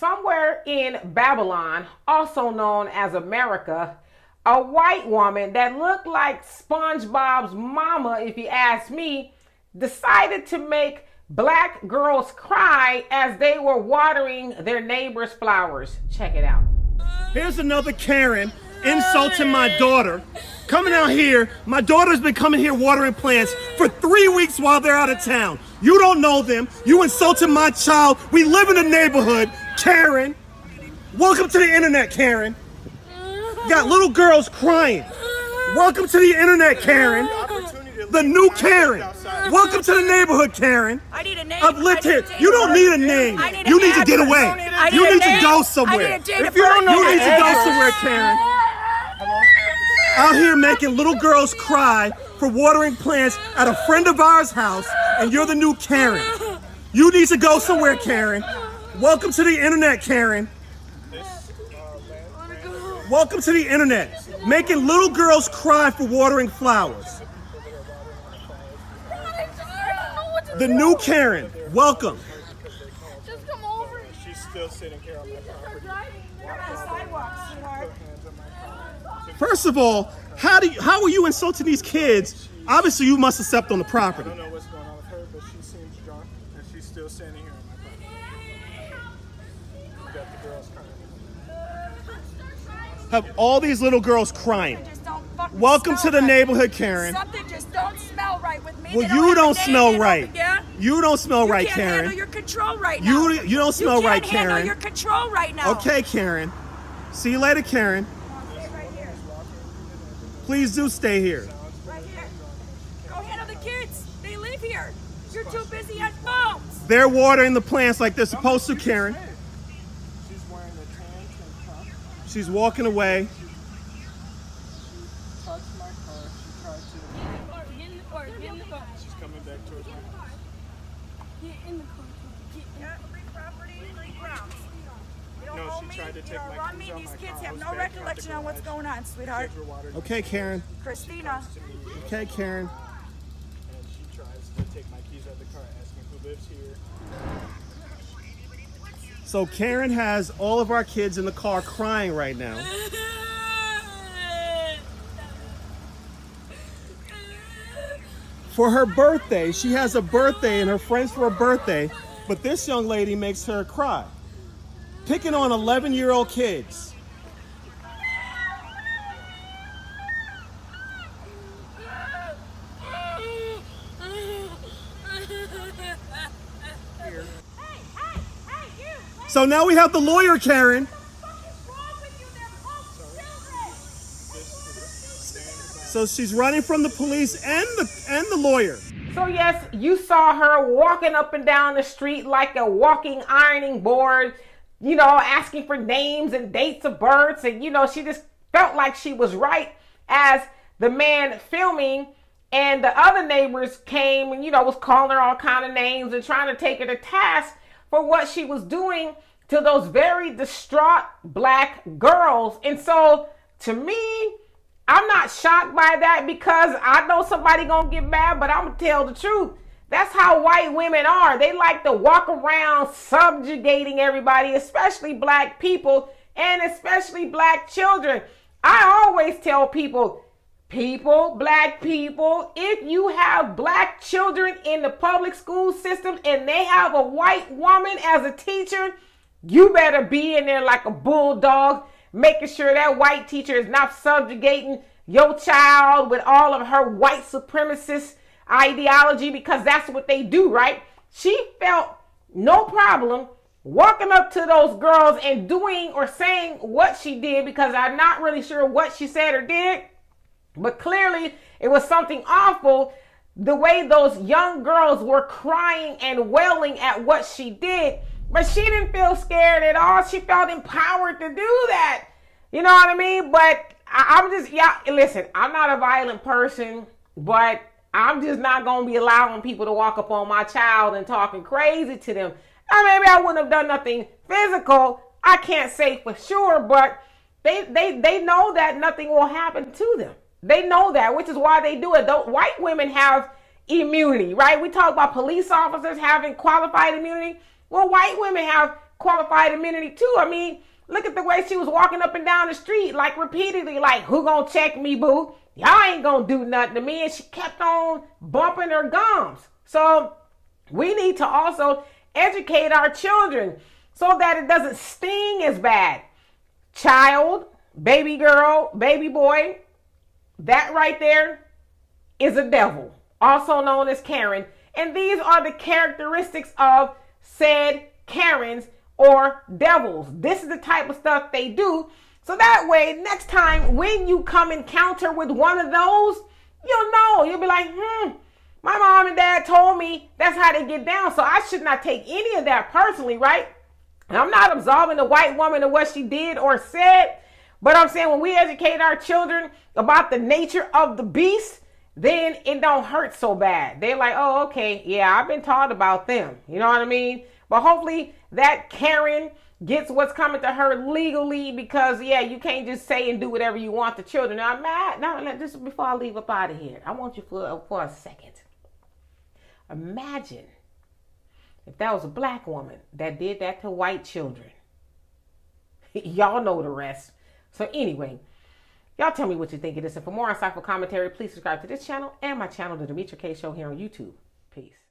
somewhere in Babylon, also known as America, a white woman that looked like SpongeBob's mama, if you ask me, decided to make black girls cry as they were watering their neighbor's flowers. Check it out. Here's another Karen insulting my daughter. Coming out here, my daughter's been coming here watering plants for three weeks while they're out of town. You don't know them. You insulted my child. We live in a neighborhood. Karen. Welcome to the internet, Karen. You got little girls crying. Welcome to the internet, Karen. The new Karen. Welcome to the neighborhood, Karen. I need a name. I've lived here. You don't need a name. Need You need to get away. Need You need to go somewhere. I need a date If you don't know, you need to go somewhere, Karen. Out here making little girls cry for watering plants at a friend of ours' house, and you're the new Karen. You need to go somewhere, Karen. Welcome to the internet, Karen. Welcome to the internet. Making little girls cry for watering flowers. The new Karen. Welcome. Just come over. She's still sitting here on my property. First of all, how do you, how are you insulting these kids? Obviously, you must have stepped on the property. I don't know what's going on with her, but she seems drunk and she's still standing here Have all these little girls crying. Don't Welcome to the right. neighborhood, Karen. Something just don't smell right with me. Well, They you don't smell right. Yeah? You don't smell You right, can't handle Karen. your control right now. You you don't smell you right, Karen. your control right now. Okay, Karen. See you later, Karen. Stay right. Please do stay here. Right here. Go handle the kids. They live here. You're too busy on phones. They're watering the plants like they're supposed to, Karen. She's wearing a tan tank top. She's walking away. She touched my car. She tried to. Get in the car. Get in the car. She's coming back towards me. Get in the car. Get in Yeah, free property, free grounds. You don't No, she tried to take don't my run keys me. out These my kids car. Have no backing out the recollection on what's going on, sweetheart. Kids were watering Okay, Karen. Christina. Okay, Karen. and she tries to take my keys out of the car, asking who lives here. So Karen has all of our kids in the car crying right now. For her birthday, she has a birthday and her friends for a birthday, but this young lady makes her cry. Picking on 11 year old kids. So now we have the lawyer, Karen. So she's running from the police and the and the lawyer. So, yes, you saw her walking up and down the street like a walking ironing board, you know, asking for names and dates of births. And, you know, she just felt like she was right as the man filming and the other neighbors came and, you know, was calling her all kind of names and trying to take her to task for what she was doing to those very distraught black girls. And so, to me, I'm not shocked by that because I know somebody gonna get mad, but I'm gonna tell the truth. That's how white women are. They like to walk around subjugating everybody, especially black people and especially black children. I always tell people, people, black people, if you have black children in the public school system and they have a white woman as a teacher, you better be in there like a bulldog, making sure that white teacher is not subjugating your child with all of her white supremacist ideology because that's what they do, right? She felt no problem walking up to those girls and doing or saying what she did because I'm not really sure what she said or did, but clearly it was something awful the way those young girls were crying and wailing at what she did. But she didn't feel scared at all. She felt empowered to do that. You know what I mean? But I, I'm just, yeah, listen, I'm not a violent person, but I'm just not going to be allowing people to walk up on my child and talking crazy to them. Now, maybe I wouldn't have done nothing physical. I can't say for sure, but they, they, they know that nothing will happen to them. They know that, which is why they do it. White women have immunity, right? We talk about police officers having qualified immunity. Well, white women have qualified immunity too. I mean, look at the way she was walking up and down the street, like repeatedly, like, who gonna check me, boo? Y'all ain't gonna do nothing to me. And she kept on bumping her gums. So we need to also educate our children so that it doesn't sting as bad. Child, baby girl, baby boy, that right there is a devil, also known as Karen. And these are the characteristics of said Karens or devils. This is the type of stuff they do. So that way, next time when you come encounter with one of those, you'll know. You'll be like, hmm, my mom and dad told me that's how they get down. So I should not take any of that personally, right? And I'm not absolving the white woman of what she did or said, but I'm saying when we educate our children about the nature of the beast, then it don't hurt so bad. They're like, oh, okay, yeah, I've been taught about them. You know what I mean? But hopefully that Karen gets what's coming to her legally because yeah, you can't just say and do whatever you want to children. Now, I'm. Now, just before I leave up out of here, I want you for for a second. Imagine if that was a black woman that did that to white children. Y'all know the rest. So anyway, y'all tell me what you think of this. And for more insightful commentary, please subscribe to this channel and my channel, The Demetra Kaye Show here on YouTube. Peace.